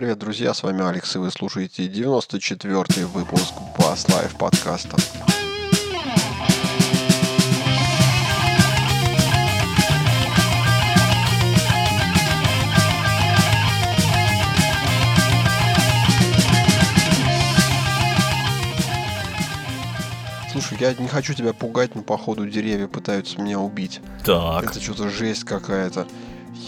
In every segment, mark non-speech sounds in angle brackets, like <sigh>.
Привет, друзья, с вами Алекс, и вы слушаете 94-й выпуск Bass Live подкаста. Слушай, я не хочу тебя пугать, но походу деревья пытаются меня убить. Так. Это что-то жесть какая-то.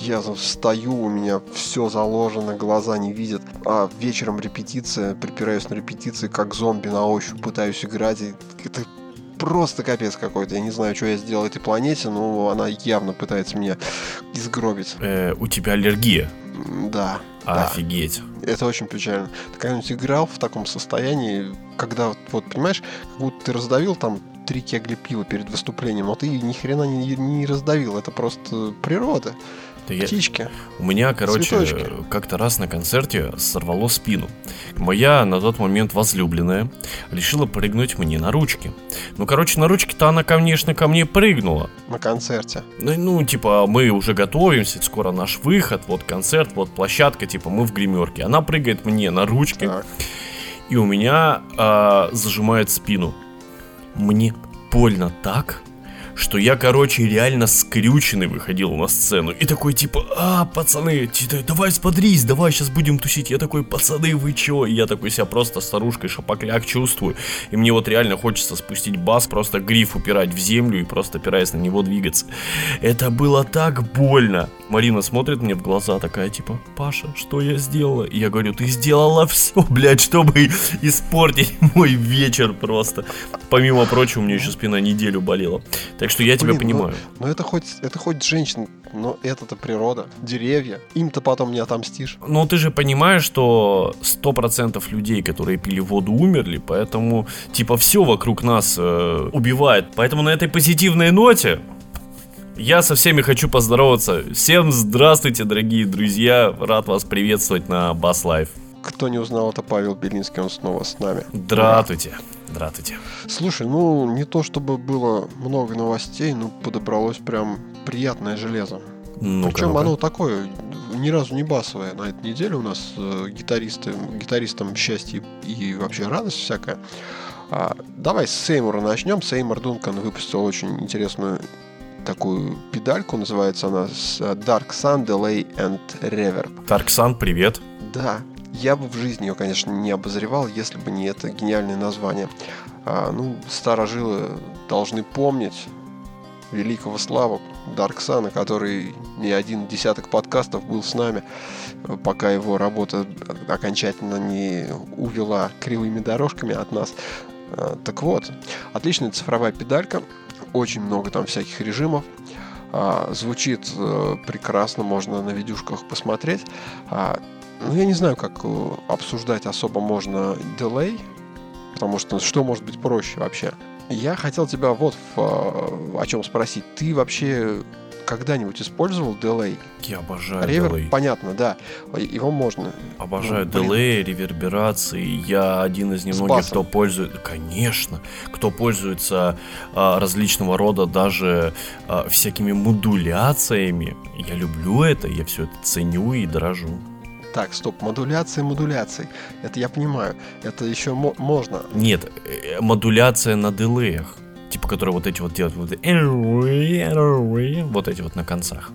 Я встаю, у меня все заложено, глаза не видят. А вечером репетиция, припираюсь на репетиции, как зомби на ощупь пытаюсь играть. И это просто капец какой-то. Я не знаю, что я сделал этой планете, но она явно пытается меня изгробить. Э, у тебя аллергия. Да. да. Офигеть. Это очень печально. Ты когда-нибудь играл в таком состоянии, когда, вот, понимаешь, как будто ты раздавил там три кегли пива перед выступлением, но ты ни хрена не, не раздавил. Это просто природа. Да я- Птички. У меня, короче, как-то раз на концерте сорвало спину. Моя на тот момент возлюбленная решила прыгнуть мне на ручки. Ну, короче, на ручки-то она, конечно, ко мне прыгнула. На концерте. Ну, ну, типа, мы уже готовимся, скоро наш выход, вот концерт, вот площадка, типа, мы в гримерке. Она прыгает мне на ручки, Так. и у меня а, зажимает спину. Мне больно так, что я, короче, реально скрюченный выходил на сцену. И такой, типа, а, пацаны, давай сподрись, давай сейчас будем тусить. Я такой, пацаны, вы чё? И я такой себя просто старушкой шапокляк чувствую. И мне вот реально хочется спустить бас, просто гриф упирать в землю и просто опираясь на него двигаться. Это было так больно. Марина смотрит мне в глаза, такая, типа, Паша, что я сделала? И я говорю, ты сделала все, блядь, чтобы испортить мой вечер просто. Помимо прочего, у меня еще спина неделю болела. Так что я тебя Блин, понимаю. Но это хоть, это хоть женщин, но это-то природа. Деревья. Им-то потом не отомстишь. Но ты же понимаешь, что 100% людей, которые пили воду, умерли, поэтому, типа, все вокруг нас э, убивает. Поэтому на этой позитивной ноте я со всеми хочу поздороваться. Всем здравствуйте, дорогие друзья. Рад вас приветствовать на Bass Live. Кто не узнал, это Павел Белинский, он снова с нами. Здравствуйте. Здравствуйте. Слушай, ну не то чтобы было много новостей, но подобралось прям приятное железо. Ну, Причем оно такое, ни разу не басовое. На этой неделе у нас э, гитаристы, гитаристам счастье и вообще радость всякая. А, давай с Сеймура начнем. Сеймур Дункан выпустил очень интересную такую педальку, называется она э, Dark Sun Delay and Reverb. Тарксан, привет. Да, я бы в жизни ее, конечно, не обозревал, если бы не это гениальное название. А, ну, старожилы должны помнить великого славу Дарксана, который не один десяток подкастов был с нами, э, пока его работа окончательно не увела кривыми дорожками от нас. А, Так вот, отличная цифровая педалька, очень много там всяких режимов. А, Звучит э, прекрасно, можно на видюшках посмотреть. Ну, я не знаю, как э, обсуждать особо можно дилей, потому что что может быть проще вообще. Я хотел тебя вот в, э, о чем спросить. Ты вообще когда-нибудь использовал дилей? Я обожаю Реверб, делей. понятно, да. Его можно. Обожаю Ну, дилей, реверберации. Я один из немногих, кто пользуется, конечно, кто пользуется а, различного рода даже а, всякими модуляциями. Я люблю это, я все это ценю и дорожу. Так, стоп, модуляции, модуляции. Это я понимаю. Это еще мо- можно. Нет, э, модуляция на дилеях. Типа, которые вот эти вот делают. Вот, эти- вот эти вот на концах.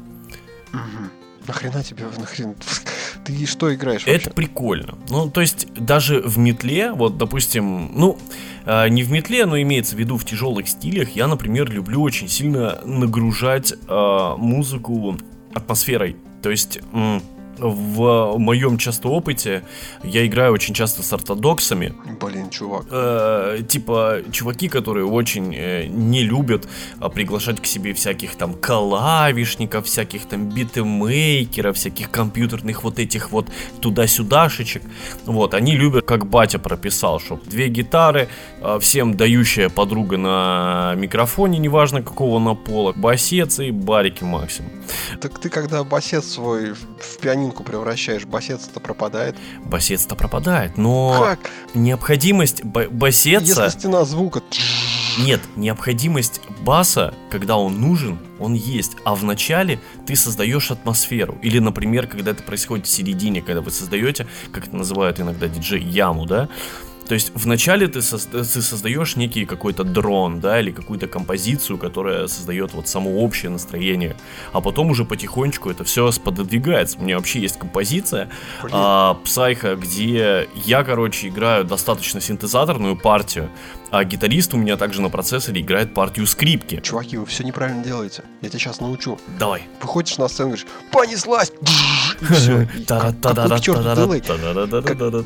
Нахрена тебе, нахрен? <laughs> Ты что играешь вообще? Это прикольно. Ну, то есть, даже в метле, вот, допустим, ну, э, не в метле, но имеется в виду в тяжелых стилях, я, например, люблю очень сильно нагружать э, музыку атмосферой. То есть, м, в моем часто опыте я играю очень часто с ортодоксами, Блин, чувак. э, типа чуваки, которые очень э, не любят а, приглашать к себе всяких там клавишников, всяких там битмейкеров, всяких компьютерных вот этих вот туда-сюдашечек. Вот, они любят, как батя прописал, что две гитары, а, всем дающая подруга на микрофоне, неважно какого на пола, басец и барики максимум. Так ты когда басет свой в, в пианинку превращаешь, басец-то пропадает. Басец-то пропадает, но Как? необходимость ба-. Если стена звука Нет, необходимость баса, когда он нужен, он есть. А в начале ты создаешь атмосферу. Или, например, когда это происходит в середине, когда вы создаете, как это называют иногда диджей, яму, да? То есть вначале ты, со- ты создаешь некий какой-то дрон, да, или какую-то композицию, которая создает вот само общее настроение, а потом уже потихонечку это все спододвигается. У меня вообще есть композиция а, Псайха, где я, короче, играю достаточно синтезаторную партию, а гитарист у меня также на процессоре играет партию скрипки. Чуваки, вы все неправильно делаете. Я тебя сейчас научу. Давай. Выходишь на сцену и говоришь, понеслась! И все. <laughs> Как, как, как, как, как, как, как, как,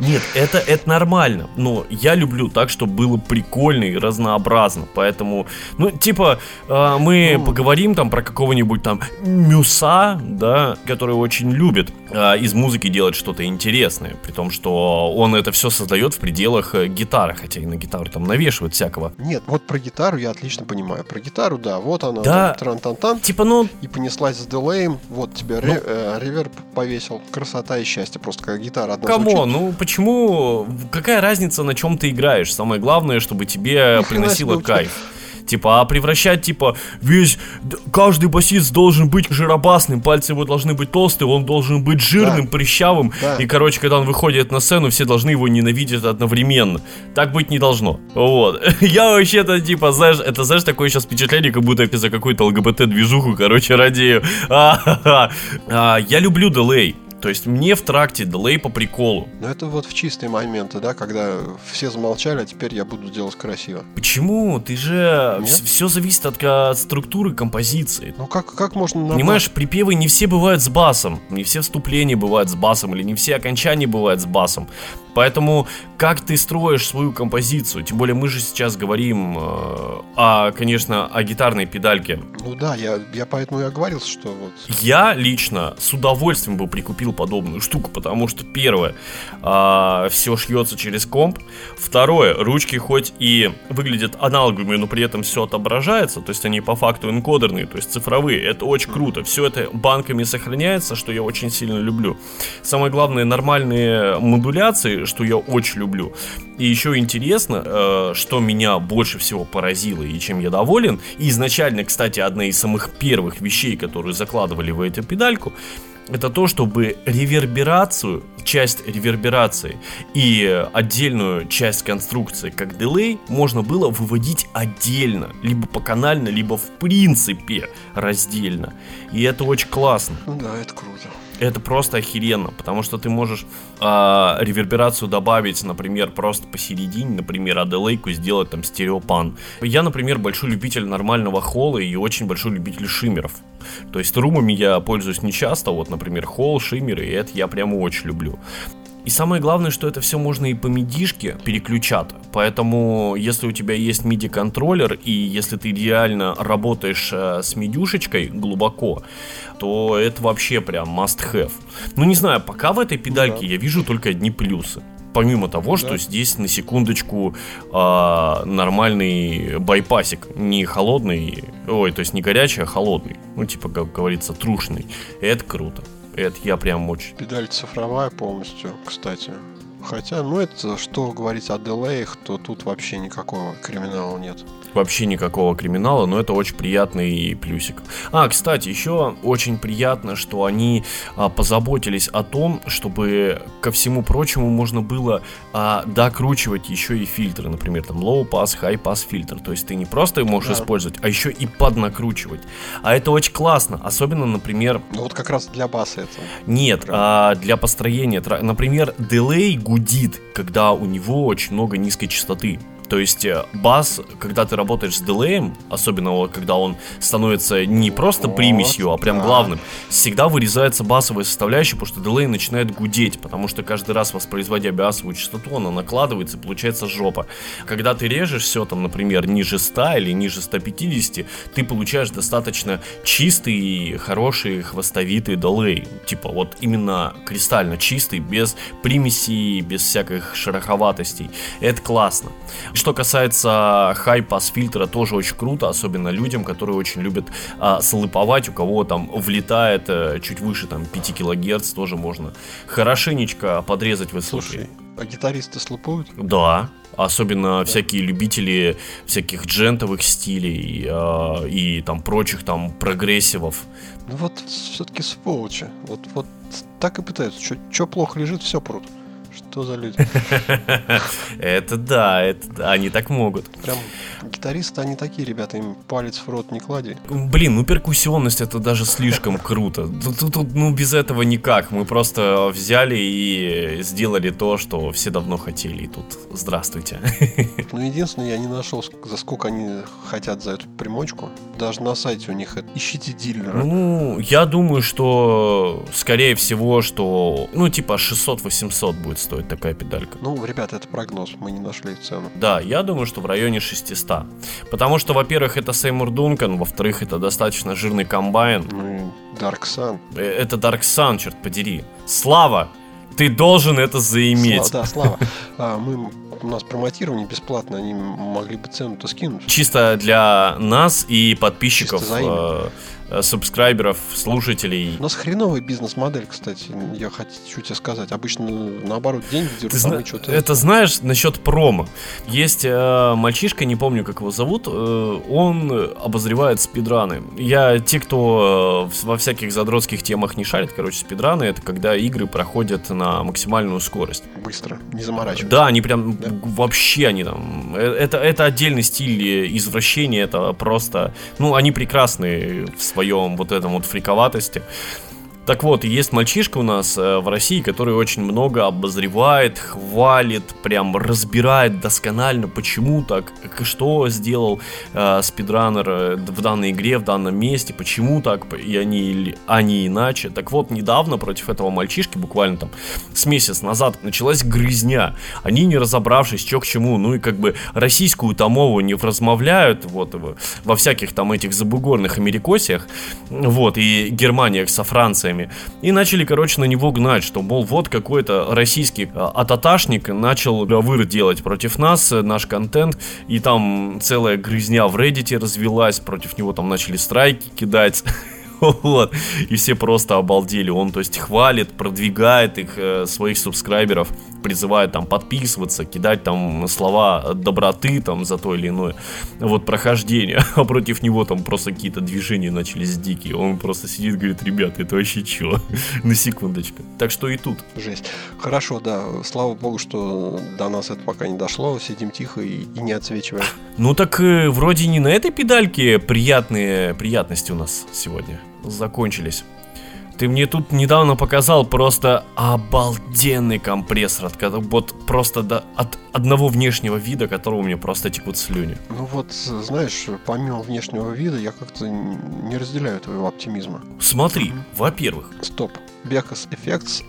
Нет, это, это нормально, но я люблю так, чтобы было прикольно и разнообразно, поэтому, ну, типа, э, мы Ну. поговорим там про какого-нибудь там Мюса, да, который очень любит э, из музыки делать что-то интересное, при том, что он это все создает в пределах э, гитары, хотя и на гитару там навешивает всякого. Нет, вот про гитару я отлично понимаю. Про гитару, да, вот она, Да. тран-тан-тан, Типа, ну, и понеслась с дилеем, вот тебе Ну. ре- э, реверб повесил. Красота и счастье, просто когда гитара одна Кому? Ну почему? Какая разница, на чем ты играешь? Самое главное, чтобы тебе приносило кайф. Типа, а превращать, типа, весь, каждый басист должен быть жиробасным, пальцы его должны быть толстые, он должен быть жирным, Да. прыщавым, Да. и, короче, когда он выходит на сцену, все должны его ненавидеть одновременно. Так быть не должно. Вот. <laughs> Я вообще-то, типа, знаешь, это, знаешь, такое сейчас впечатление, как будто я за какую-то ЛГБТ-движуху, короче, радею. <laughs> А, Я люблю дилей. То есть мне в тракте дилей по приколу. Но это вот в чистые моменты, да, когда все замолчали, а теперь я буду делать красиво. Почему? Ты же... Нет? Все зависит от, от структуры композиции. Ну как, как можно... на Понимаешь, припевы не все бывают с басом, не все вступления бывают с басом, или не все окончания бывают с басом. Поэтому как ты строишь свою композицию, тем более мы же сейчас говорим, э, о, конечно, о гитарной педальке. Ну да, я, я поэтому и оговорился, что вот... Я лично с удовольствием бы прикупил подобную штуку, потому что первое, все шьется через комп, второе, ручки хоть и выглядят аналоговыми, но при этом все отображается, то есть они по факту энкодерные, то есть цифровые, это очень круто, все это банками сохраняется, что я очень сильно люблю. Самое главное, нормальные модуляции, что я очень люблю. И еще интересно, э, что меня больше всего поразило и чем я доволен. И изначально, кстати, одна из самых первых вещей, которые закладывали в эту педальку, это то, чтобы реверберацию, часть реверберации и отдельную часть конструкции, как дилей, можно было выводить отдельно, либо поканально, либо в принципе раздельно. И это очень классно. Ну да, это круто. Это просто охеренно, потому что ты можешь а, реверберацию добавить, например, просто посередине, например, аделейку сделать там стереопан. Я, например, большой любитель нормального холла и очень большой любитель шиммеров. То есть румами я пользуюсь не часто, вот, например, холл, шиммеры, и это я прямо очень люблю. И самое главное, что это все можно и по мидишке переключать. Поэтому, если у тебя есть MIDI-контроллер, и если ты идеально работаешь э, с медюшечкой глубоко, то это вообще прям must have. Ну, не знаю, пока в этой педальке да. я вижу только одни плюсы. Помимо того, что Да. здесь на секундочку а, нормальный байпасик, не холодный, ой, то есть не горячий, а холодный, ну типа как говорится трушный. Это круто. Это я прям очень Педаль цифровая полностью, кстати. Хотя, ну это, что говорить о дилеях, то тут вообще никакого криминала нет. Вообще никакого криминала, но это очень приятный плюсик. А, кстати, еще очень приятно, что они а, позаботились о том, чтобы ко всему прочему можно было а, докручивать еще и фильтры, например, там low pass, high pass фильтр. То есть ты не просто можешь Да. использовать, а еще и поднакручивать. А это очень классно, особенно, например, Ну вот как раз для баса это. нет, а для построения, например, дилей гудит, когда у него очень много низкой частоты. То есть э, бас, когда ты работаешь с дилеем, особенно когда он становится не просто примесью, а прям главным, всегда вырезается басовая составляющая, потому что дилей начинает гудеть, потому что каждый раз воспроизводя басовую частоту, она накладывается, и получается жопа. Когда ты режешь все там, например, ниже 100 или ниже 150, ты получаешь достаточно чистый хороший хвостовитый дилей. Типа вот именно кристально чистый, без примесей, без всяких шероховатостей. Это классно. Что касается хай-пас фильтра, тоже очень круто, особенно людям, которые очень любят а, слыповать, у кого там влетает а, чуть выше там 5 килогерц, тоже можно хорошенечко подрезать высокие. Слушай, а гитаристы слупуют? Да, особенно да. всякие любители всяких джентовых стилей э, и там прочих там прогрессивов. Ну вот все-таки сволочи. Вот, вот так и пытаются. Что плохо лежит, все прут. Что за люди? Это да, это они так могут. Прям гитаристы, они такие ребята, им палец в рот не клади. Блин, ну перкуссионность это даже слишком круто. Тут, тут, ну без этого никак. Мы просто взяли и сделали то, что все давно хотели. И тут здравствуйте. <laughs> Ну единственное, я не нашел, за сколько они хотят за эту примочку. Даже на сайте у них это. Ищите дилера. Ну, я думаю, что скорее всего, что ну типа 600-800 будет стоить такая педалька. Ну, ребята, это прогноз, мы не нашли цену. Да, я думаю, что в районе 600. Потому что, во-первых, это Сеймур Дункан, во-вторых, это достаточно жирный комбайн. Ну Dark Sun. Э, это Dark Sun, черт подери. Слава! Ты должен это заиметь. Слава, да, Слава. <laughs> А, мы у нас промотирование бесплатно, они могли бы цену-то скинуть. Чисто для нас и подписчиков. Чисто за субскрайберов, слушателей. У нас хреновый бизнес-модель, кстати, я хочу тебе сказать. Обычно, наоборот, деньги дерут, Ты зна- что-то... Это знаешь насчет промо. Есть э, мальчишка, не помню, как его зовут, э, он обозревает спидраны. Я, те, кто э, во всяких задротских темах не шарит, короче, спидраны, это когда игры проходят на максимальную скорость. Быстро, не заморачивайся. Да, они прям, да. вообще они там, э, это, это отдельный стиль извращения, это просто, ну, они прекрасны в своем вот этом вот фриковатости. Так вот, есть мальчишка у нас э, в России, который очень много обозревает, хвалит, прям разбирает досконально, почему так, что сделал э, спидранер э, в данной игре, в данном месте, почему так, и они, они иначе. Так вот, недавно против этого мальчишки, буквально там с месяц назад, началась грызня. Они не разобравшись, что к чему, ну и как бы российскую томову не размовляют, вот, во всяких там этих забугорных америкосиях, вот, и Германиях со Францией комментариями. И начали, короче, на него гнать, что, мол, вот какой-то российский а, ататашник начал выр делать против нас, э, наш контент, и там целая грызня в Reddit развелась, против него там начали страйки кидать. <laughs> Вот. И все просто обалдели. Он, то есть, хвалит, продвигает их, э, своих субскрайберов, призывает там подписываться, кидать там слова доброты там за то или иное вот прохождение. <laughs> А против него там просто какие-то движения начались дикие. Он просто сидит и говорит, ребята, это вообще чё? <laughs> На секундочку. Так что и тут. Жесть. Хорошо, да. Слава богу, что до нас это пока не дошло. Сидим тихо и, и не отсвечиваем. <laughs> Ну так э, вроде не на этой педальке приятные приятности у нас сегодня закончились. Ты мне тут недавно показал просто обалденный компрессор, от, вот просто до, от одного внешнего вида, которого у меня просто текут слюни. Ну вот, знаешь, помимо внешнего вида, я как-то не разделяю твоего оптимизма. Смотри, mm-hmm. во-первых... Стоп. Becas Effects.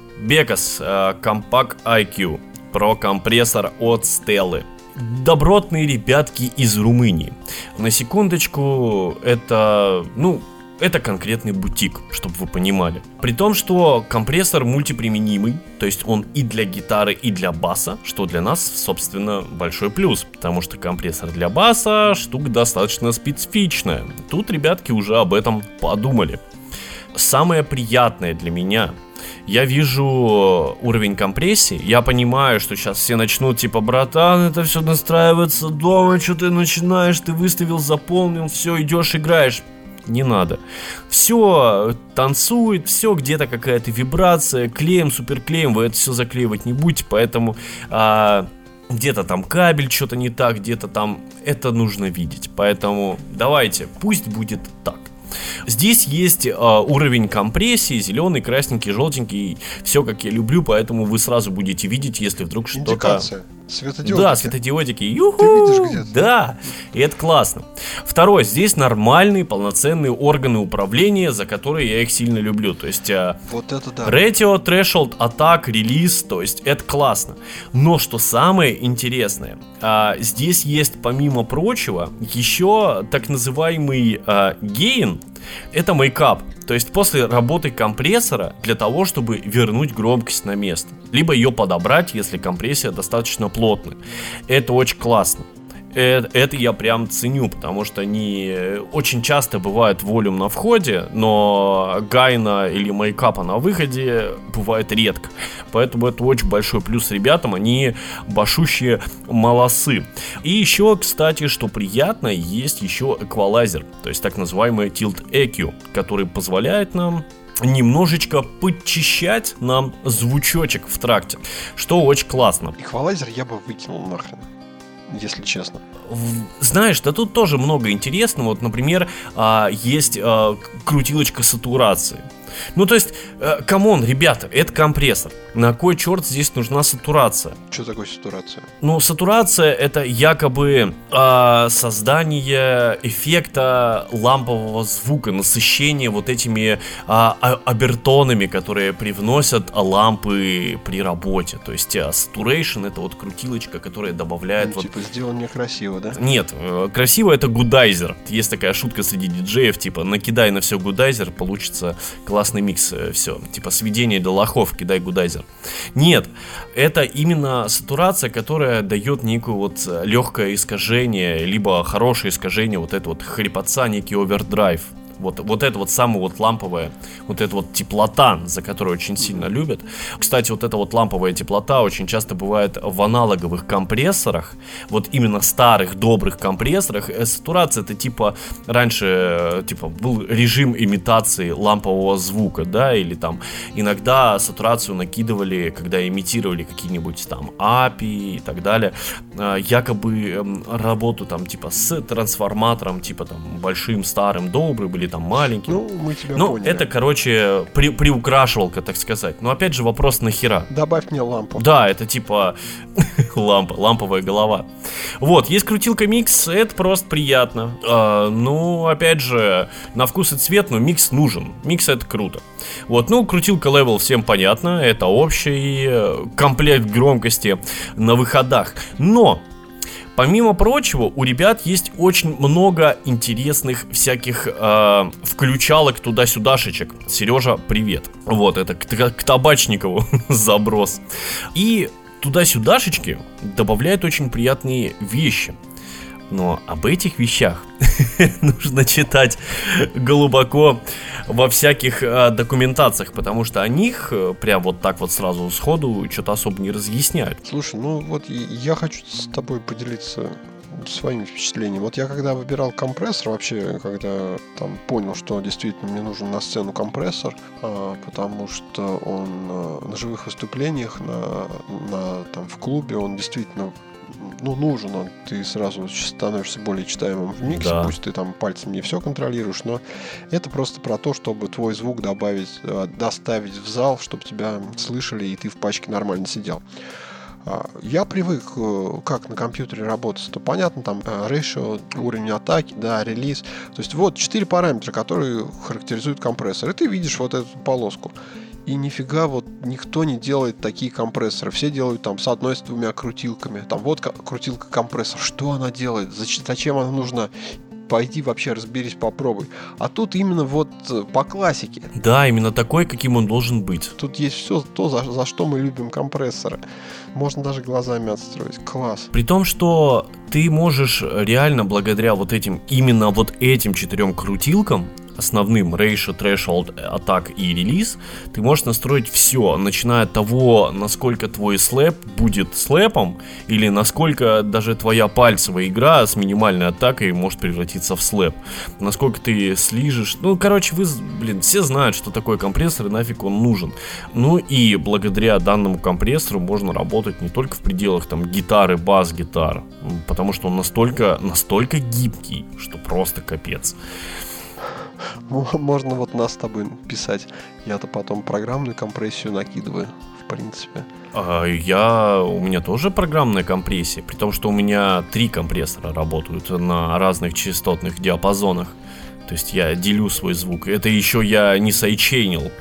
Uh, Compact IQ. Про компрессор от Стеллы добротные ребятки из Румынии. На секундочку, это, ну, это конкретный бутик, чтобы вы понимали. При том, что компрессор мультиприменимый, то есть он и для гитары, и для баса, что для нас, собственно, большой плюс, потому что компрессор для баса штука достаточно специфичная. Тут ребятки уже об этом подумали. Самое приятное для меня я вижу уровень компрессии, я понимаю, что сейчас все начнут, типа, братан, это все настраивается дома, что ты начинаешь, ты выставил, заполнил, все, идешь, играешь не надо. Все танцует, все где-то какая-то вибрация, клеем, суперклеем, вы это все заклеивать не будете, поэтому а, где-то там кабель что-то не так, где-то там это нужно видеть. Поэтому давайте, пусть будет так. Здесь есть э, уровень компрессии, зеленый, красненький, желтенький, все как я люблю, поэтому вы сразу будете видеть, если вдруг что-то... Светодиодики. Да, светодиодики. Юху! Ты видишь где-то? Да, и это классно. Второе, здесь нормальные полноценные органы управления, за которые я их сильно люблю. То есть а, вот это да. Ratio, Threshold, Attack, релиз, то есть это классно. Но что самое интересное, а, здесь есть помимо прочего еще так называемый гейн, Это мейкап, то есть после работы компрессора для того, чтобы вернуть громкость на место. Либо ее подобрать, если компрессия достаточно плотная. Это очень классно это, это я прям ценю, потому что они очень часто бывают волюм на входе, но гайна или мейкапа на выходе бывает редко. Поэтому это очень большой плюс ребятам, они башущие молосы. И еще, кстати, что приятно, есть еще эквалайзер, то есть так называемый Tilt EQ, который позволяет нам немножечко подчищать нам звучочек в тракте, что очень классно. Эквалайзер я бы выкинул нахрен если честно. Знаешь, да тут тоже много интересного. Вот, например, а, есть а, крутилочка сатурации. Ну, то есть, э, come on, ребята, это компрессор. На кой черт здесь нужна сатурация? Что такое сатурация? Ну, сатурация это якобы э, создание эффекта лампового звука, насыщение вот этими э, обертонами, которые привносят лампы при работе. То есть, э, saturation это вот крутилочка, которая добавляет... Ну, вот... Типа, сделан некрасиво, да? Нет, э, красиво это goodizer. Есть такая шутка среди диджеев, типа, накидай на все goodizer, получится класс классный микс, э, все. Типа сведение для лохов, кидай goodizer. Нет, это именно сатурация, которая дает некую вот э, легкое искажение, либо хорошее искажение, вот это вот хрипотца, некий овердрайв. Вот, вот это вот самое вот ламповое, вот эта вот теплота, за которую очень сильно любят. Кстати, вот эта вот ламповая теплота очень часто бывает в аналоговых компрессорах, вот именно старых добрых компрессорах. Э, сатурация это типа раньше э, типа был режим имитации лампового звука, да, или там иногда сатурацию накидывали, когда имитировали какие-нибудь там API и так далее, э, якобы эм, работу там типа с трансформатором, типа там большим, старым, добрым или там маленький. Ну, мы тебя Ну, поняли. это, короче, при, приукрашивалка, так сказать. Но опять же вопрос нахера. Добавь мне лампу. Да, это типа <laughs> лампа, ламповая голова. Вот, есть крутилка микс, это просто приятно. А, ну, опять же, на вкус и цвет, но микс нужен. Микс это круто. Вот, ну, крутилка level всем понятно, это общий э, комплект громкости на выходах. Но Помимо прочего, у ребят есть очень много интересных всяких э, включалок туда-сюдашечек. Сережа, привет. Вот, это к, к табачникову <laughs> заброс. И туда-сюдашечки добавляют очень приятные вещи. Но об этих вещах <laughs> нужно читать глубоко во всяких э, документациях, потому что о них э, прям вот так вот сразу сходу что-то особо не разъясняют. Слушай, ну вот я хочу с тобой поделиться своим впечатлением. Вот я когда выбирал компрессор, вообще, когда там понял, что действительно мне нужен на сцену компрессор, а, потому что он а, на живых выступлениях, на, на, там, в клубе, он действительно ну, нужен он, ты сразу становишься более читаемым в миксе, да. пусть ты там пальцем не все контролируешь, но это просто про то, чтобы твой звук добавить, э, доставить в зал, чтобы тебя слышали и ты в пачке нормально сидел. А, я привык, э, как на компьютере работать, то понятно, там ratio, э, уровень атаки, да, релиз. То есть вот четыре параметра, которые характеризуют компрессор. И ты видишь вот эту полоску. И нифига вот никто не делает такие компрессоры. Все делают там с одной, с двумя крутилками. Там вот крутилка компрессор. Что она делает? Зачем она нужна? пойди вообще разберись, попробуй. А тут именно вот э, по классике. Да, именно такой, каким он должен быть. Тут есть все то, за, за что мы любим компрессоры. Можно даже глазами отстроить. Класс. При том, что ты можешь реально благодаря вот этим, именно вот этим четырем крутилкам основным ratio, threshold, атак и релиз, ты можешь настроить все, начиная от того, насколько твой слэп будет слэпом, или насколько даже твоя пальцевая игра с минимальной атакой может превратиться в слэп. Насколько ты слижешь. Ну, короче, вы, блин, все знают, что такое компрессор и нафиг он нужен. Ну и благодаря данному компрессору можно работать не только в пределах там гитары, бас-гитар, потому что он настолько, настолько гибкий, что просто капец. <laughs> Можно вот нас с тобой писать. Я-то потом программную компрессию накидываю, в принципе. А я... У меня тоже программная компрессия, при том, что у меня три компрессора работают на разных частотных диапазонах. То есть я делю свой звук. Это еще я не сайчейнил.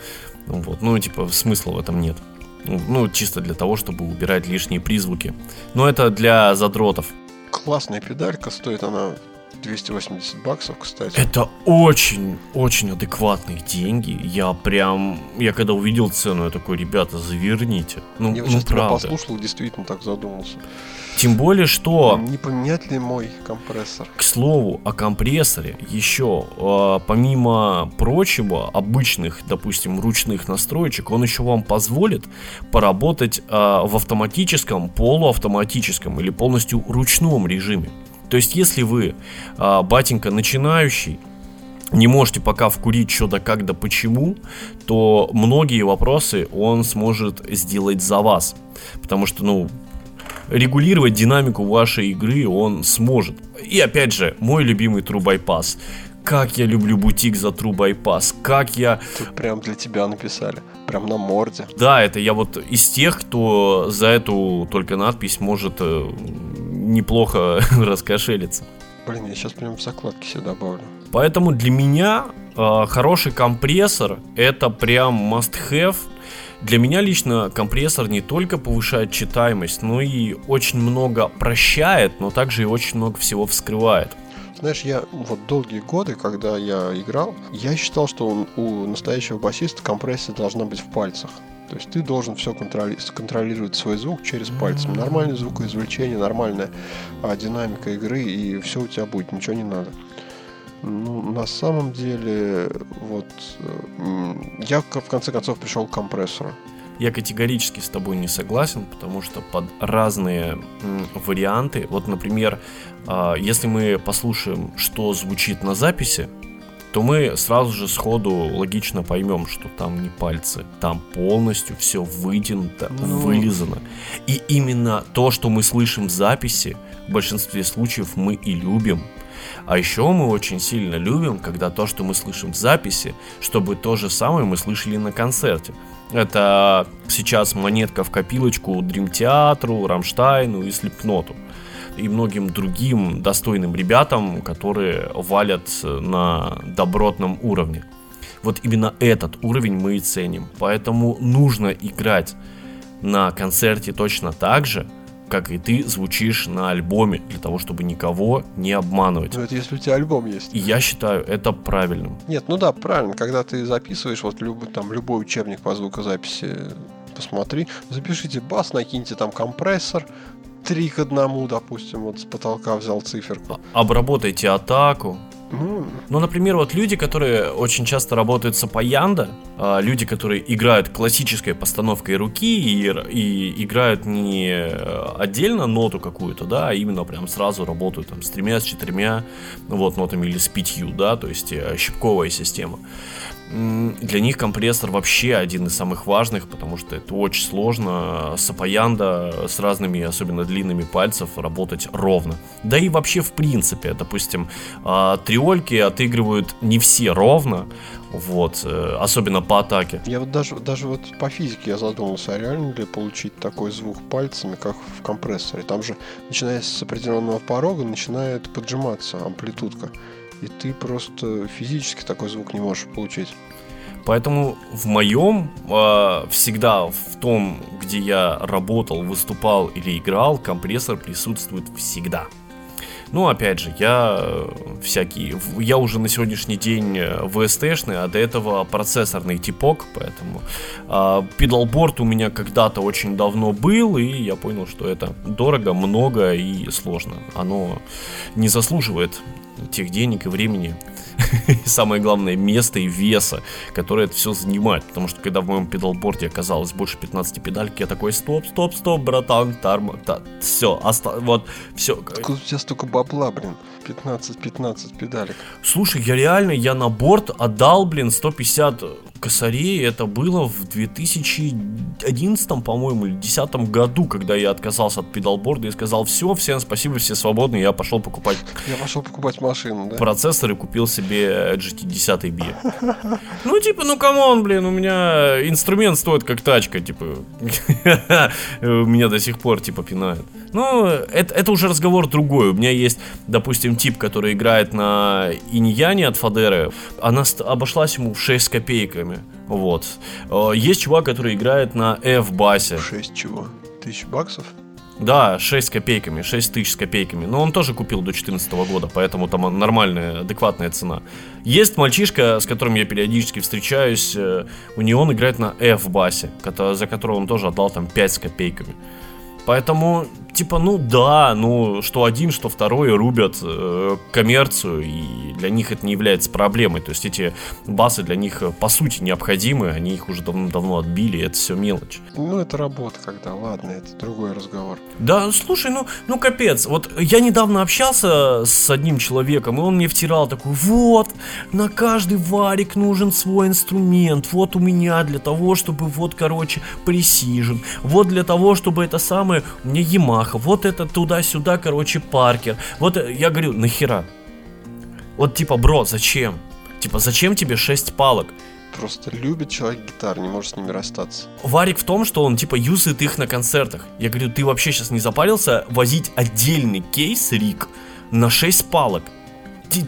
Вот, ну, типа, смысла в этом нет. Ну, чисто для того, чтобы убирать лишние призвуки. Но это для задротов. Классная педалька, стоит она 280 баксов, кстати. Это очень, очень адекватные деньги. Я прям, я когда увидел цену, я такой, ребята, заверните. Ну, я ну сейчас тебя правда. послушал, действительно так задумался. Тем более, что, Не поменять ли мой компрессор? к слову, о компрессоре еще, э, помимо прочего, обычных, допустим, ручных настроечек, он еще вам позволит поработать э, в автоматическом, полуавтоматическом или полностью ручном режиме. То есть, если вы, э, батенька, начинающий, не можете пока вкурить что да как да почему, то многие вопросы он сможет сделать за вас. Потому что, ну, регулировать динамику вашей игры он сможет. И опять же, мой любимый True Bypass. Как я люблю бутик за True Bypass. Как я... Тут прям для тебя написали. Прям на морде. Да, это я вот из тех, кто за эту только надпись может э, неплохо <laughs> раскошелиться. Блин, я сейчас прям в закладке себе добавлю. Поэтому для меня э, хороший компрессор это прям must have. Для меня лично компрессор не только повышает читаемость, но и очень много прощает, но также и очень много всего вскрывает. Знаешь, я вот долгие годы, когда я играл, я считал, что у- у настоящего басиста компрессия должна быть в пальцах. То есть ты должен все контролировать свой звук через пальцы. Нормальное звукоизвлечение, нормальная а, динамика игры, и все у тебя будет, ничего не надо. Ну, на самом деле, вот э, я в конце концов пришел к компрессору. Я категорически с тобой не согласен, потому что под разные варианты, вот, например, а, если мы послушаем, что звучит на записи, то мы сразу же сходу логично поймем, что там не пальцы, там полностью все вытянуто, Ну. вылизано. И именно то, что мы слышим в записи, в большинстве случаев мы и любим. А еще мы очень сильно любим, когда то, что мы слышим в записи, чтобы то же самое мы слышали на концерте. Это сейчас монетка в копилочку Дрим Театру, Рамштайну и Слепноту и многим другим достойным ребятам, которые валят на добротном уровне. Вот именно этот уровень мы и ценим. Поэтому нужно играть на концерте точно так же, как и ты звучишь на альбоме, для того, чтобы никого не обманывать. Ну, это если у тебя альбом есть. И я считаю это правильным. Нет, ну да, правильно. Когда ты записываешь вот любой, там, любой учебник по звукозаписи, посмотри, запишите бас, накиньте там компрессор, 3 к 1, допустим, вот с потолка взял циферку. А- Обработайте атаку. Ну, Ну, например, вот люди, которые очень часто работают с апаянда, а, люди, которые играют классической постановкой руки и, и играют не э, отдельно ноту какую-то, да, а именно прям сразу работают там с тремя, с четырьмя вот нотами или с пятью, да, то есть э, щипковая система. Для них компрессор вообще один из самых важных, потому что это очень сложно с апаянда, с разными, особенно длинными пальцев, работать ровно. Да и вообще в принципе, допустим, а, триольки отыгрывают не все ровно, вот, э, особенно по атаке. я вот даже, даже вот по физике я задумался, а реально ли получить такой звук пальцами, как в компрессоре? Там же, начиная с определенного порога, начинает поджиматься амплитудка. И ты просто физически такой звук не можешь получить. Поэтому в моем а, всегда в том, где я работал, выступал или играл, компрессор присутствует всегда. Ну, опять же, я э, всякие... Я уже на сегодняшний день э, VST-шный, а до этого процессорный типок, поэтому... а, педалборд у меня когда-то очень давно был, и я понял, что это дорого, много и сложно. Оно не заслуживает тех денег и времени, <laughs> и самое главное, места и веса, который это все занимает. Потому что когда в моем педалборде оказалось больше 15 педальки, я такой, стоп, стоп, стоп, братан, тарма, все, вот, все. Откуда у тебя столько бабла, блин? 15-15 педалек. Слушай, я реально, я на борт отдал, блин, 150 косарей, это было в 2011, по-моему, или 2010 году, когда я отказался от педалборда и сказал, все, всем спасибо, все свободны, я пошел покупать Я пошел покупать машину, да? процессор и купил себе GT 10B. <laughs> Ну, типа, ну come on, блин, у меня инструмент стоит как тачка, типа. <laughs> Меня до сих пор, типа, пинают. Ну, это, это уже разговор другой. У меня есть, допустим, тип, который играет на Иньяне от Фадеры. Она обошлась ему в 6 с копейками. Вот. Э, Есть чувак, который играет на F-басе. 6 чего? Тысяч баксов? Да, 6 с копейками, 6 тысяч с копейками. Но он тоже купил до 2014 года, поэтому там нормальная, адекватная цена. Есть мальчишка, с которым я периодически встречаюсь, э, у него он играет на F-басе, за которого он тоже отдал там 5 с копейками. Поэтому, типа, ну да, ну что один, что второй рубят э, коммерцию, и для них это не является проблемой. То есть эти басы для них э, по сути необходимы, они их уже давно-давно отбили, это все мелочь. Ну это работа когда, ладно, это другой разговор. Да, слушай, ну, ну капец, вот я недавно общался с одним человеком, и он мне втирал такой, вот, на каждый варик нужен свой инструмент, вот у меня для того, чтобы, вот, короче, пресижен, вот для того, чтобы это самое самое, у меня Ямаха, вот это туда-сюда, короче, Паркер. Вот э, я говорю, нахера? Вот типа, бро, зачем? Типа, зачем тебе 6 палок? Просто любит человек гитар, не может с ними расстаться. Варик в том, что он типа юзает их на концертах. Я говорю, ты вообще сейчас не запарился возить отдельный кейс Рик на 6 палок? Ты,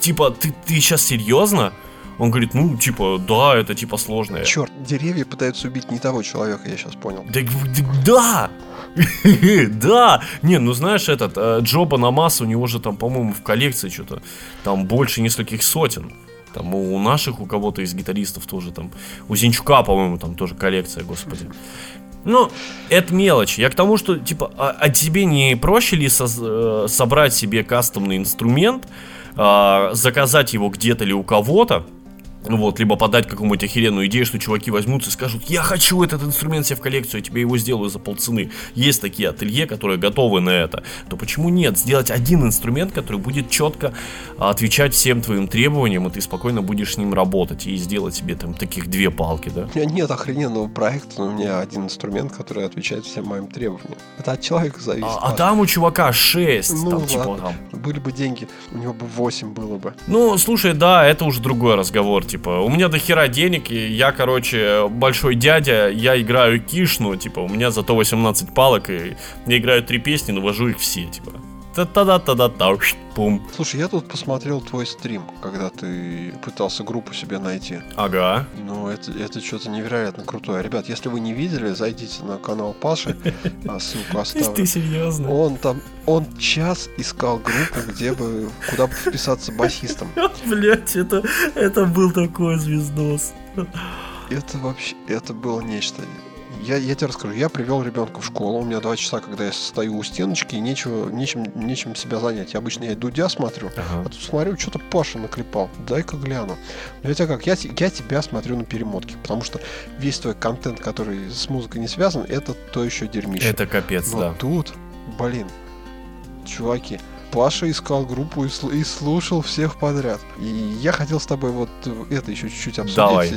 типа, ты, ты сейчас серьезно? Он говорит, ну, типа, да, это типа сложное. Черт, деревья пытаются убить не того человека, я сейчас понял. Да, да, <laughs> да! Не, ну знаешь, этот, э, Джоба на массу, у него же там, по-моему, в коллекции что-то, там больше нескольких сотен. Там у наших, у кого-то из гитаристов тоже там, у Зинчука, по-моему, там тоже коллекция, господи. Ну, это мелочь. Я к тому, что, типа, а, а тебе не проще ли со э, собрать себе кастомный инструмент, э, заказать его где-то или у кого-то, вот, либо подать какую-нибудь охеренную идею, что чуваки возьмутся и скажут, я хочу этот инструмент себе в коллекцию, я тебе его сделаю за полцены. Есть такие ателье, которые готовы на это. То почему нет? Сделать один инструмент, который будет четко отвечать всем твоим требованиям, и ты спокойно будешь с ним работать и сделать себе там таких две палки, да? У меня нет охрененного проекта, но у меня один инструмент, который отвечает всем моим требованиям. Это от человека зависит. А, а там у чувака 6, ну, там, типа, там. Были бы деньги, у него бы 8 было бы. Ну, слушай, да, это уже другой разговор типа, у меня до хера денег, и я, короче, большой дядя, я играю кишну, типа, у меня зато 18 палок, и я играю три песни, но вожу их все, типа. Та-та-да-та-да-та, пум. Слушай, я тут посмотрел твой стрим, когда ты пытался группу себе найти. Ага. Ну, это, это что-то невероятно крутое. Ребят, если вы не видели, зайдите на канал Паши, а ссылку <laughs> оставлю. Ты серьезно? Он там, он час искал группу, где бы, куда бы вписаться басистом. <laughs> Блять, это, это был такой звездос. Это вообще, это было нечто я, я тебе расскажу. Я привел ребенка в школу. У меня два часа, когда я стою у стеночки, и нечего, нечем, нечем себя занять. Обычно я Дудя смотрю, ага. а тут смотрю, что-то Паша наклепал. Дай-ка гляну. Но я тебя как, я, я тебя смотрю на перемотке, потому что весь твой контент, который с музыкой не связан, это то еще дерьмище. Это капец, вот да. тут, блин, чуваки, Паша искал группу и, сл- и слушал всех подряд. И я хотел с тобой вот это еще чуть-чуть обсудить. Давай.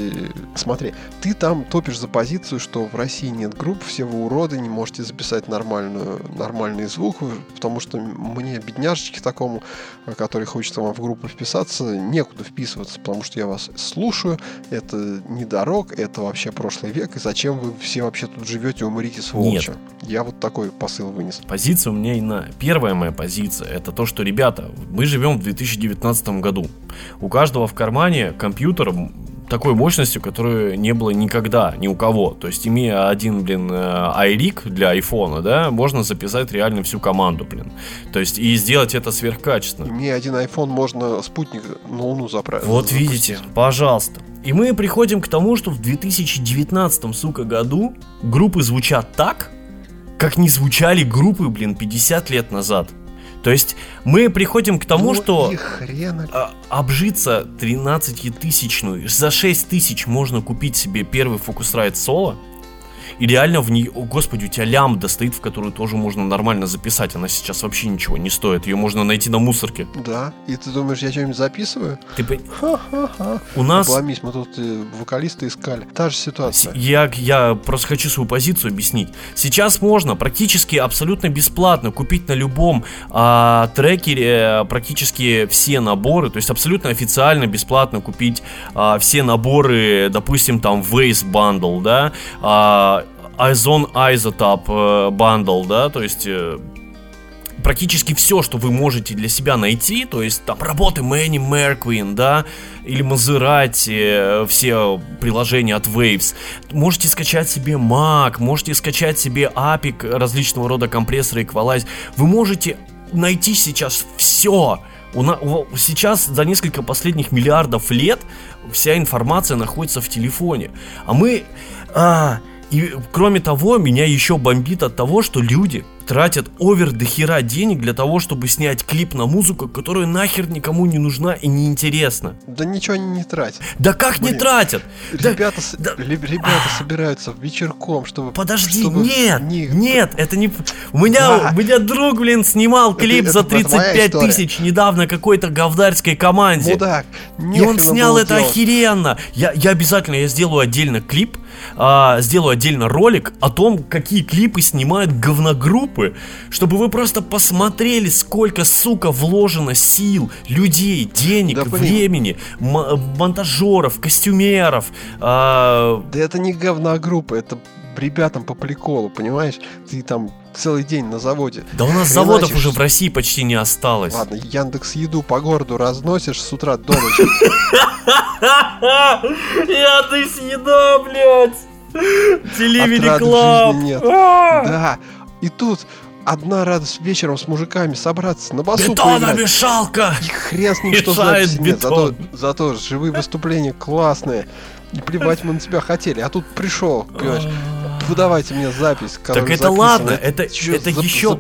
Смотри, ты там топишь за позицию, что в России нет групп, все вы уроды, не можете записать нормальную, нормальный звук, потому что мне, бедняжечке такому, который хочет вам в группу вписаться, некуда вписываться, потому что я вас слушаю, это не дорог, это вообще прошлый век, и зачем вы все вообще тут живете, умрите сволочи. Нет. Я вот такой посыл вынес. Позиция у меня иная. Первая моя позиция, это это то, что, ребята, мы живем в 2019 году. У каждого в кармане компьютер такой мощностью, которой не было никогда ни у кого. То есть, имея один, блин, iRig э, для айфона, да, можно записать реально всю команду, блин. То есть, и сделать это сверхкачественно. Имея один iPhone, можно спутник на Луну заправить. Вот видите, пожалуйста. И мы приходим к тому, что в 2019, сука, году группы звучат так, как не звучали группы, блин, 50 лет назад. То есть мы приходим к тому, ну, что а, обжиться 13-тысячную, за 6 тысяч можно купить себе первый Focusrite Solo, и реально в ней, о господи, у тебя лямбда стоит, в которую тоже можно нормально записать. Она сейчас вообще ничего не стоит. Ее можно найти на мусорке. Да. И ты думаешь, я что-нибудь записываю? Ты У нас... Обломись, мы тут э, вокалисты искали. Та же ситуация. Я, я просто хочу свою позицию объяснить. Сейчас можно практически абсолютно бесплатно купить на любом а, трекере э, практически все наборы. То есть абсолютно официально бесплатно купить а, все наборы, допустим, там Waze Bundle, да, а, Ozone Isotop э, Bundle, да, то есть э, практически все, что вы можете для себя найти, то есть там работы Мэнни Мерквин, да, или Мазерати, все приложения от Waves. Можете скачать себе Mac, можете скачать себе APIC, различного рода компрессоры, Equalize. Вы можете найти сейчас все. У на, у, сейчас за несколько последних миллиардов лет вся информация находится в телефоне. А мы... А, и кроме того, меня еще бомбит от того, что люди тратят овер до хера денег для того, чтобы снять клип на музыку, которая нахер никому не нужна и не интересна. Да ничего они не тратят. Да как Блин, не тратят? Ребята, да, с... да... ребята собираются вечерком, чтобы... Подожди, чтобы нет, не... нет, это не... У меня, а. у меня друг, блин, снимал клип это, за 35 тысяч недавно какой-то говдарской команде. Мудак, И он снял это делать. охеренно. Я, я обязательно, я сделаю отдельно клип, а, сделаю отдельно ролик о том, какие клипы снимают говногруппы, чтобы вы просто посмотрели, сколько, сука, вложено сил, людей, денег, да, времени, монтажеров, костюмеров. А... Да это не говногруппа, это ребятам по приколу, понимаешь? Ты там целый день на заводе. Да у нас заводов уже в России почти не осталось. Ладно, Яндекс Еду по городу разносишь с утра до ночи. <laughs> Яндекс Еда, блядь! Delivery Club! нет. А! Да, и тут одна радость вечером с мужиками собраться на басу Бетономешалка! И хрен с ним, что записи нет. Зато, зато живые выступления классные. И плевать мы на тебя хотели. А тут пришел, понимаешь, выдавайте мне запись. Так это ладно, это, это за, еще,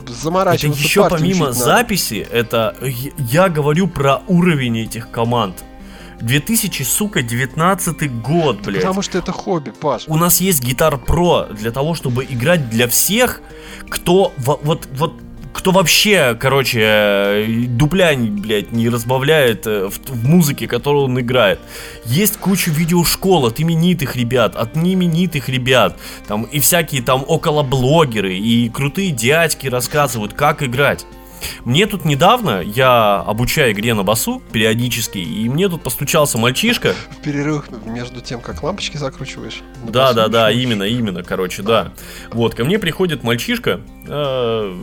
это еще помимо записи, это я говорю про уровень этих команд. 2000, сука, 19 год, блядь. Потому что это хобби, Паш. У нас есть Guitar Pro для того, чтобы играть для всех, кто вот, вот кто вообще, короче, э, дупля, блядь, не разбавляет э, в, в музыке, которую он играет. Есть куча видеошкол от именитых ребят, от неименитых ребят, там, и всякие там около блогеры, и крутые дядьки рассказывают, как играть. Мне тут недавно, я обучаю игре на басу периодически, и мне тут постучался мальчишка. <laughs> В перерывах между тем, как лампочки закручиваешь. Да, да, да, именно, именно, короче, да. Вот, ко мне приходит мальчишка, э,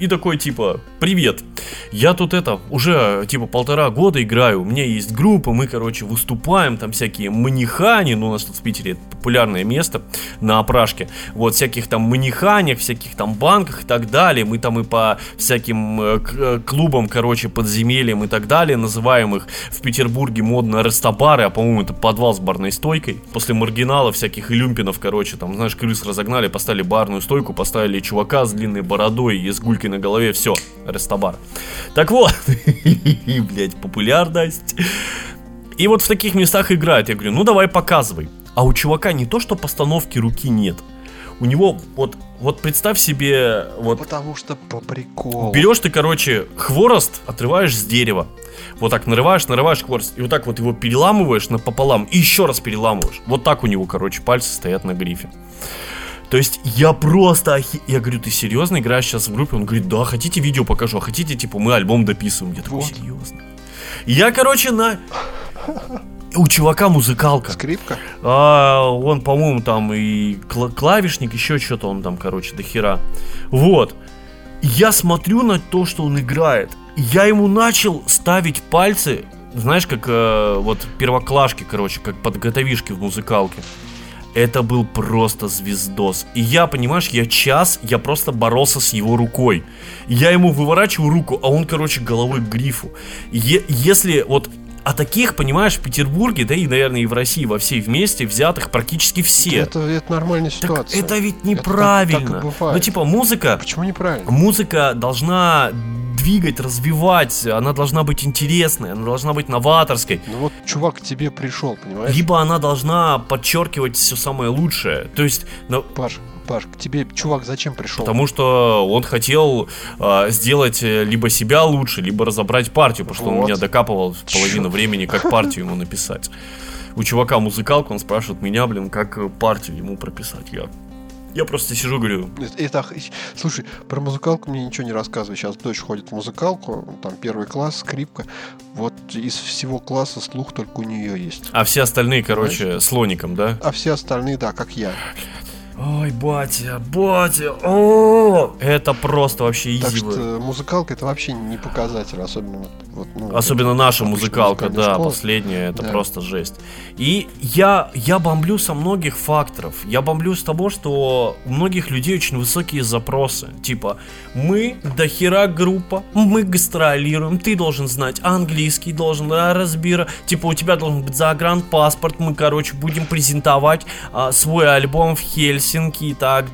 и такой типа, привет, я тут это, уже типа полтора года играю, у меня есть группа, мы, короче, выступаем, там всякие манихани, ну у нас тут в Питере это популярное место на опрашке, вот всяких там маниханях, всяких там банках и так далее, мы там и по всяким э, э, клубам, короче, подземельям и так далее, называем их. В Петербурге модно рестобары, а по-моему это подвал с барной стойкой, после маргинала всяких и люмпинов, короче, там, знаешь, крыс разогнали, поставили барную стойку, поставили чувака с длинной бородой и с гулькой на голове, все, Рестобар. Так вот, <laughs> блять, популярность. И вот в таких местах играют. Я говорю, ну давай показывай. А у чувака не то, что постановки руки нет. У него вот, вот представь себе, вот. Потому что по приколу. Берешь ты, короче, хворост, отрываешь с дерева. Вот так нарываешь, нарываешь хворост. И вот так вот его переламываешь напополам. И еще раз переламываешь. Вот так у него, короче, пальцы стоят на грифе. То есть я просто охи... Я говорю, ты серьезно играешь сейчас в группе? Он говорит, да, хотите видео покажу, а хотите, типа, мы альбом дописываем. Я такой, вот. серьезно? Я, короче, на... У чувака музыкалка. Скрипка? А, он, по-моему, там и кла- клавишник, еще что-то он там, короче, до хера. Вот. Я смотрю на то, что он играет. Я ему начал ставить пальцы, знаешь, как э, вот первоклашки, короче, как подготовишки в музыкалке это был просто звездос. И я, понимаешь, я час, я просто боролся с его рукой. Я ему выворачиваю руку, а он, короче, головой к грифу. Е- если вот а таких, понимаешь, в Петербурге, да и, наверное, и в России, во всей вместе взятых практически все. Это, это нормальная ситуация. Так это ведь неправильно. Это так, так ну, типа, музыка... Почему неправильно? Музыка должна двигать, развивать, она должна быть интересной, она должна быть новаторской. Ну вот чувак к тебе пришел, понимаешь? Либо она должна подчеркивать все самое лучшее. То есть... Ну... Паш, Паш, к тебе чувак зачем пришел? Потому что он хотел э, сделать либо себя лучше, либо разобрать партию, потому что вот. он меня докапывал половину времени, как партию ему написать. У чувака музыкалка, он спрашивает меня, блин, как партию ему прописать. Я я просто сижу, говорю. Это, слушай, про музыкалку мне ничего не рассказывай. Сейчас дочь ходит в музыкалку, там первый класс, скрипка. Вот из всего класса слух только у нее есть. А все остальные, короче, Знаешь? слоником, да? А все остальные, да, как я. Ой, батя, батя, о, это просто вообще Так изи. что музыкалка это вообще не показатель, особенно вот, ну, Особенно наша музыкалка, да, школа. последняя, это Да. просто жесть. И я, я бомблю со многих факторов. Я бомблю с того, что у многих людей очень высокие запросы. Типа, мы дохера группа, мы гастролируем, ты должен знать английский, должен а, разбира. Типа, у тебя должен быть загранпаспорт, мы, короче, будем презентовать а, свой альбом в Хельсинки и так.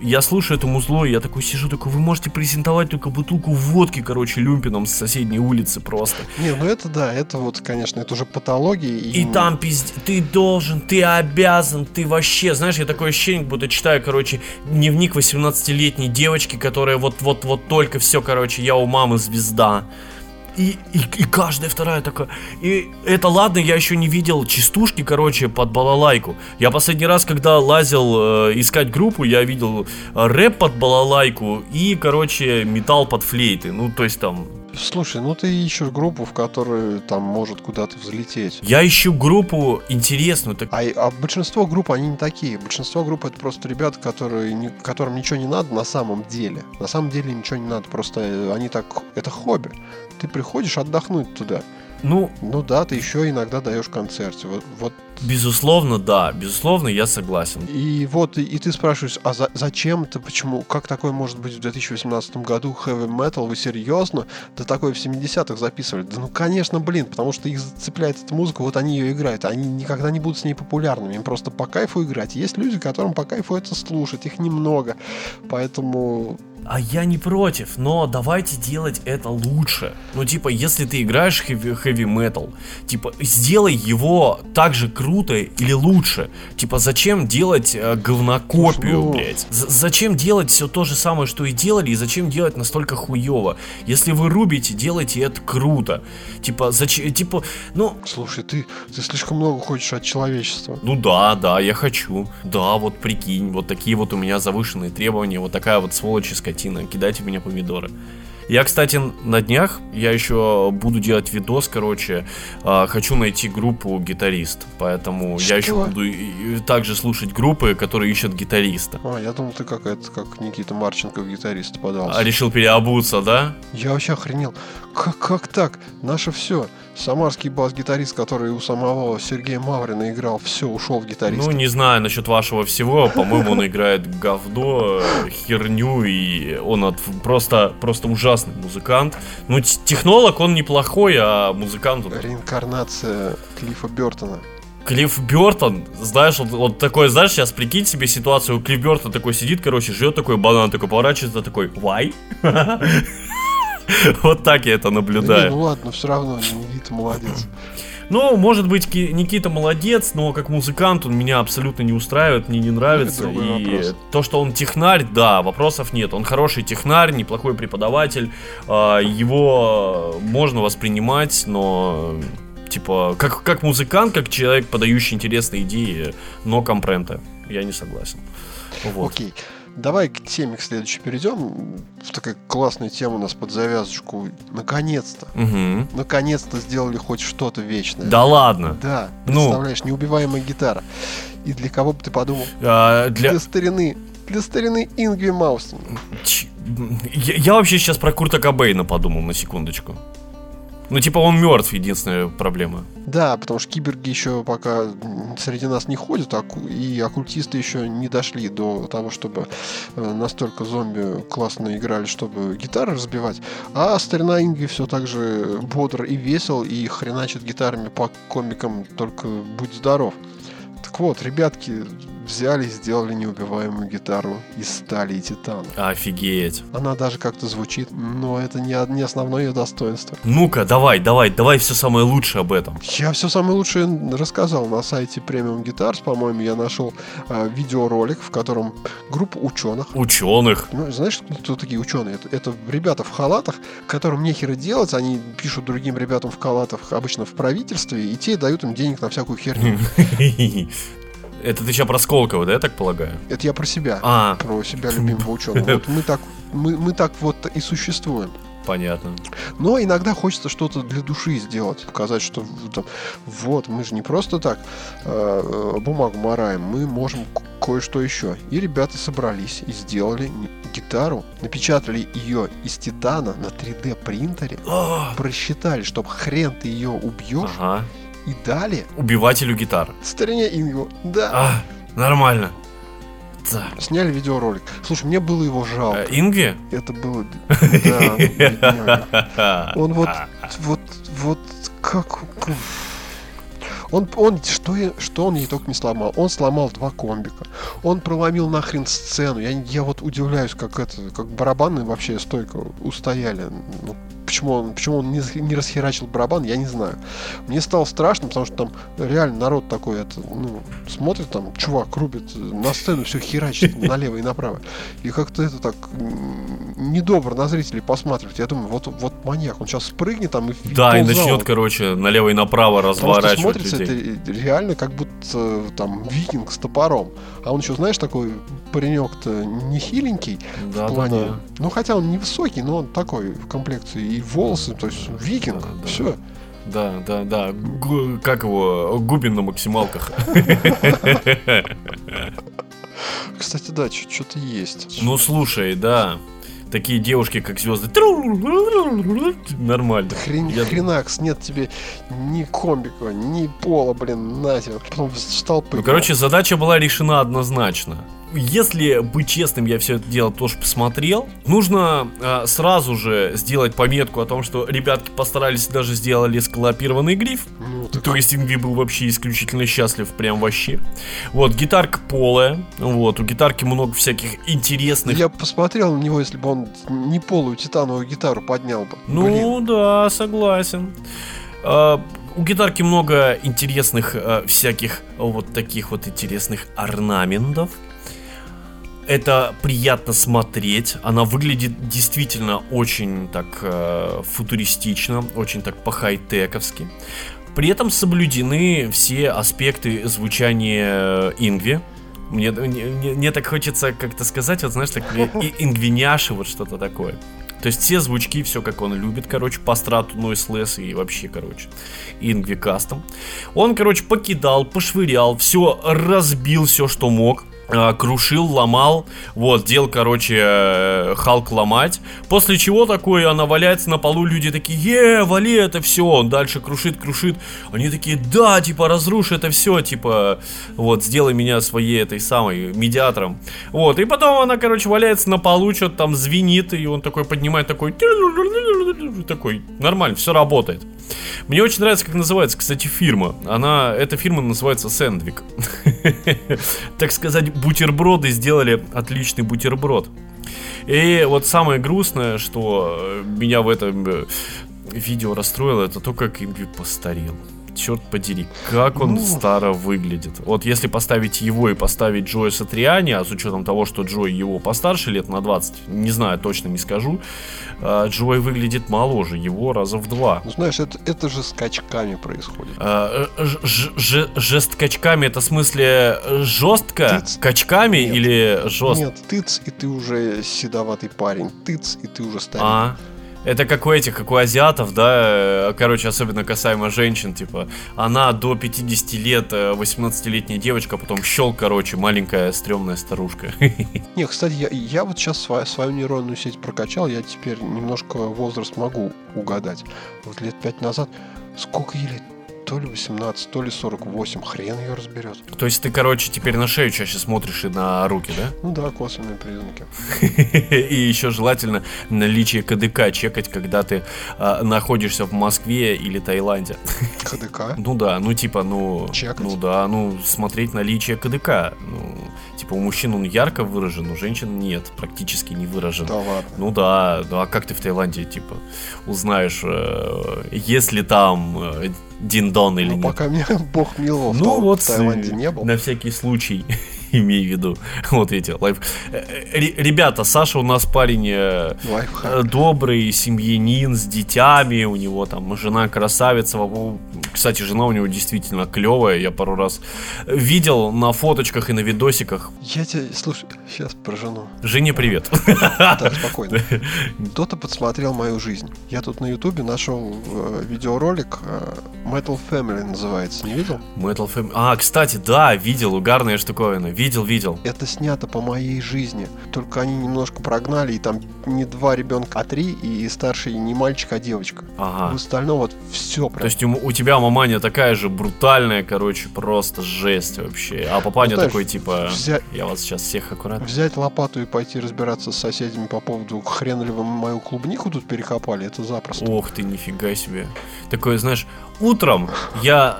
Я слушаю это музло, и я такой сижу, такой, вы можете презентовать только бутылку водки, короче, люмпином с соседней улицы просто. Не, ну это да, это вот, конечно, это уже патология. И там пиздец, ты должен, ты обязан, ты вообще, знаешь, я такое ощущение, будто читаю, короче, дневник 18-летней девочки, которая вот-вот-вот только все, короче, я у мамы звезда. И, и, и каждая вторая такая. И это ладно, я еще не видел частушки, короче, под балалайку. Я последний раз, когда лазил э, искать группу, я видел э, рэп под балалайку и, короче, металл под флейты. Ну, то есть там Слушай, ну ты ищешь группу, в которой там может куда-то взлететь. Я ищу группу интересную, так А, а большинство групп, они не такие. Большинство групп это просто ребята, которые, не- которым ничего не надо на самом деле. На самом деле ничего не надо, просто э, они так... Это хобби. Ты приходишь отдохнуть туда. ну, Ну да, ты еще иногда даешь концерты. Вот, вот. безусловно, да, безусловно, я согласен. И вот, и, и ты спрашиваешь, а за- зачем это, почему, как такое может быть в 2018 году heavy metal, вы серьезно? Да такое в 70-х записывали. Да ну конечно, блин, потому что их зацепляет эта музыка, вот они ее играют. Они никогда не будут с ней популярными, им просто по кайфу играть. Есть люди, которым по кайфу это слушать, их немного. Поэтому А я не против, но давайте делать это лучше. Ну, типа, если ты играешь хэви, хэви метал, типа, сделай его так же круто или лучше. Типа, зачем делать э, говнокопию, Ну. блядь? З- зачем делать все то же самое, что и делали, и зачем делать настолько хуево? Если вы рубите, делайте это круто. Типа, зачем, типа, ну, Слушай, ты, ты слишком много хочешь от человечества. Ну да, да, я хочу. Да, вот прикинь, вот такие вот у меня завышенные требования, вот такая вот сволочь и скотина, кидайте в меня помидоры. Я, кстати, на днях, я еще буду делать видос, короче, а, хочу найти группу гитарист, поэтому я еще Что? буду и- и также слушать группы, которые ищут гитариста. А, я думал, ты как это, как Никита Марченко в гитариста подался. А решил переобуться, да? Я вообще охренел. Как, как так? Наше все. Самарский бас-гитарист, который у самого Сергея Маврина играл, все, ушел в гитарист. Ну, не знаю насчет вашего всего. По-моему, он играет говно, херню, и он от- просто, просто ужасный музыкант. Ну, технолог он неплохой, а музыкант он... Реинкарнация Клиффа Бертона. Клифф Бертон, знаешь, вот, вот такой, знаешь, сейчас прикинь себе ситуацию, Клифф Бертон такой сидит, короче, жрет такой банан, такой поворачивается, такой, вай? <laughs> <laughs> Вот так я это Да не, наблюдаю. ну ладно, все равно, Никита молодец. Ну, может быть, Ки- Никита молодец, но как музыкант он меня абсолютно не устраивает, мне не нравится. Другой И вопрос. то, что он технарь, да, вопросов нет. Он хороший технарь, неплохой преподаватель. а, Его можно воспринимать, но типа как, как музыкант, как человек, подающий интересные идеи, но компрента. Я не согласен. Вот. Окей. Давай к теме к следующей перейдем. Такая классная тема у нас под завязочку. Наконец-то. Мгм. Наконец-то сделали хоть что-то вечное. Да ладно. Да, Ну. представляешь, неубиваемая гитара. И для кого бы ты подумал? А, для... Для старины. Для старины Ингви Маустин. Ч- Я, я вообще сейчас про Курта Кобейна подумал на секундочку. Ну, типа, он мертв, единственная проблема. Да, потому что киберги еще пока среди нас не ходят, оку- и оккультисты еще не дошли до того, чтобы э, настолько зомби классно играли, чтобы гитары разбивать. А старина Инги все так же бодр и весел, и хреначит гитарами по комикам, только будь здоров. Так вот, ребятки взяли и сделали неубиваемую гитару из стали и титана. Офигеть. Она даже как-то звучит, но это не, не основное ее достоинство. Ну-ка, давай, давай, давай все самое лучшее об этом. Я все самое лучшее рассказал на сайте Premium Guitars, по-моему, я нашел э, видеоролик, в котором группа ученых. Ученых. Ну, знаешь, кто такие ученые? Это, это ребята в халатах, которым нехера делать, они пишут другим ребятам в халатах, обычно в правительстве, и те дают им денег на всякую херню. <laughs> Это ты сейчас про Сколково, да, я так полагаю? Это я про себя, А, про себя любимого ученого. Вот мы так, мы, мы так вот и существуем. Понятно. Но иногда хочется что-то для души сделать, показать, что там, вот, мы же не просто так э, бумагу мораем, мы можем кое-что еще. И ребята собрались и сделали гитару, напечатали ее из титана на 3D принтере, А, просчитали, чтобы хрен ты ее убьешь, Ага. И дали Убивателю гитар. старине Ингу. Да. А, нормально. Да. Сняли видеоролик. Слушай, мне было его жалко. Э, Инги? Это было... <laughs> Да. Он вот, <laughs> вот, вот как... Он, он что, я- что он ей только не сломал? Он сломал два комбика. Он проломил нахрен сцену. Я, я вот удивляюсь, как это, как барабаны вообще стойко устояли. Ну, почему он, почему он не, не расхерачил барабан, я не знаю. Мне стало страшно, потому что там реально народ такой, это, ну, смотрит там, чувак рубит на сцену, все херачит <laughs> налево и направо. И как-то это так недобро на зрителей посматривать. Я думаю, вот, вот маньяк, он сейчас спрыгнет там и Да, и начнет, короче, налево и направо разворачивать смотрится людей. это реально как будто там викинг с топором. А он еще, знаешь, такой паренек-то не хиленький Да, в да, плане. да. Ну, хотя он невысокий, но он такой в комплекции. И волосы, то есть викинг. Да, да. Все. Да, да, да. Гу- как его? Губин на максималках. Кстати, да, что-то есть. Ну слушай, да. Такие девушки, как звезды. Нормально. Хрен, Я- хренакс, нет тебе ни комбика, ни пола, блин, на тебе. Потом встал Ну, короче, задача была решена однозначно. Если быть честным, я все это дело тоже посмотрел. Нужно э, сразу же сделать пометку о том, что ребятки постарались даже сделали сколопированный гриф. ну, так То есть Ингви был вообще исключительно счастлив, прям вообще. Вот, гитарка полая. Вот, у гитарки много всяких интересных Я посмотрел на него, если бы он не полую титановую гитару поднял бы. Ну Блин. да, согласен. А, у гитарки много интересных а, всяких вот таких вот интересных орнаментов. Это приятно смотреть. Она выглядит действительно очень так э, футуристично, очень так по-хай-тековски. При этом соблюдены все аспекты звучания Ингви. Мне, мне, мне- так хочется как-то сказать, вот знаешь, так и- <laughs> ингвиняши, вот что-то такое. То есть все звучки, все как он любит, короче, по страту Noise Less и вообще, короче, Ингви Кастом. Он, короче, покидал, пошвырял, все разбил, все, что мог. А, Крушил, ломал, вот, делал, короче, э, Халк ломать. После чего такое, она валяется на полу, люди такие, е, вали это все. Он дальше крушит, крушит. Они такие, да, типа, разрушь это все, типа, вот, сделай меня своей этой самой медиатором. Вот, и потом она, короче, валяется на полу, что-то там звенит, и он такой поднимает, такой, такой, нормально, все работает. Мне очень нравится, как называется, кстати, фирма. Она, эта фирма называется Сэндвик. <laughs> Так сказать, бутерброды сделали отличный бутерброд. И вот самое грустное, что меня в этом э, видео расстроило, это то, как Ингви постарел. Черт подери, как он Ну. старо выглядит. Вот если поставить его и поставить Джоя Сатриани, а с учетом того, что Джой его постарше лет на 20, не знаю, точно не скажу, а, Джой выглядит моложе, его раза в два. Ну, знаешь, это, это же скачками происходит. А, э, ж- ж- Жест качками, это в смысле э, жестко? Тыц. Качками Нет. или жестко? Нет, тыц, и ты уже седоватый парень. Тыц, и ты уже старик. А, это как у этих, как у азиатов, да, э, короче, особенно касаемо женщин, типа, она до 50 лет, э, 18-летняя девочка, а потом щел, короче, маленькая стрёмная старушка. <laughs> Не, кстати, я, я вот сейчас свою, свою нейронную сеть прокачал, я теперь немножко возраст могу угадать. Вот лет пять назад, сколько ей лет? То ли 18, то ли 48, хрен ее разберет. То есть ты, короче, теперь на шею чаще смотришь и на руки, да? Ну да, косвенные признаки. <laughs> И еще желательно наличие КДК чекать, когда ты а, находишься в Москве или Таиланде. <laughs> КДК. Ну да, ну типа, ну... Чекать? Ну да, ну смотреть наличие КДК. Ну, типа у мужчин он ярко выражен, у женщин нет, практически не выражен. Да ладно. Ну да, ну а как ты в Таиланде, типа, узнаешь, э, есть ли там э, Диндон или Ну, нет? пока меня <laughs> бог миловал, Ну вот, в Таиланде э, не был. на всякий случай. <laughs> имею в виду. Вот эти лайф... Э, ребята, Саша у нас парень э, добрый, семьянин с детьми, у него там жена красавица. Кстати, жена у него действительно клевая, я пару раз видел на фоточках и на видосиках. Я тебя, слушай, сейчас про жену. Жене привет. Да, <laughs> спокойно. Кто-то подсмотрел мою жизнь. Я тут на ютубе нашел э, видеоролик Metal Family называется, не видел? Metal Family. А, кстати, да, видел, угарная штуковина. Видел, видел. Это снято по моей жизни. Только они немножко прогнали, и там не два ребенка, а три, и старший не мальчик, а девочка. Ага. В остальном вот все прям. То есть у, у тебя маманя такая же брутальная, короче, просто жесть вообще. А папаня ну, такой, типа, взять... я вас сейчас всех аккуратно. Взять лопату и пойти разбираться с соседями по поводу хрен ли вы мою клубнику тут перекопали, это запросто. Ох ты, нифига себе. Такое, знаешь, утром я,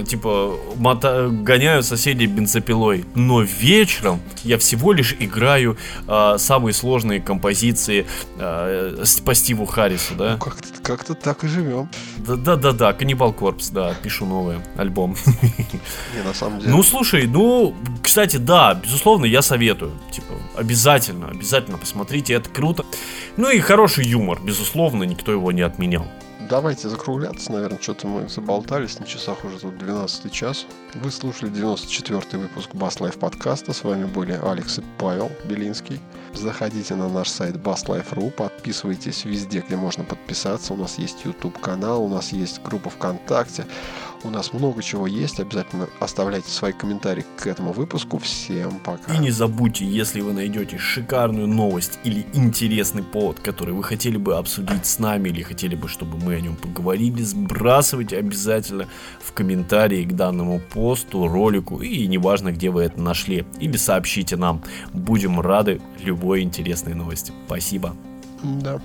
э, типа, мота- гоняю соседей бензопилой, но вечером я всего лишь играю э, самые сложные композиции э, по Стиву Харрису, да? Ну, как-то, как-то так и живем. Да-да-да, Каннибал Корпс, да, пишу новый альбом. <laughs> Не, на самом деле. Ну, слушай, ну, кстати, да, безусловно, я советую. Типа, обязательно, обязательно посмотрите, это круто. Ну и хороший юмор, безусловно, никто его не отменял давайте закругляться, наверное, что-то мы заболтались, на часах уже тут 12 час. Вы слушали 94 выпуск Bass Life подкаста, с вами были Алекс и Павел Белинский. Заходите на наш сайт basslife.ru, подписывайтесь везде, где можно подписаться. У нас есть YouTube канал, у нас есть группа ВКонтакте, у нас много чего есть. Обязательно оставляйте свои комментарии к этому выпуску. Всем пока. И не забудьте, если вы найдете шикарную новость или интересный повод, который вы хотели бы обсудить с нами или хотели бы, чтобы мы о нем поговорили, сбрасывайте обязательно в комментарии к данному посту, ролику и неважно, где вы это нашли. Или сообщите нам. Будем рады любой интересной новости. Спасибо. Да.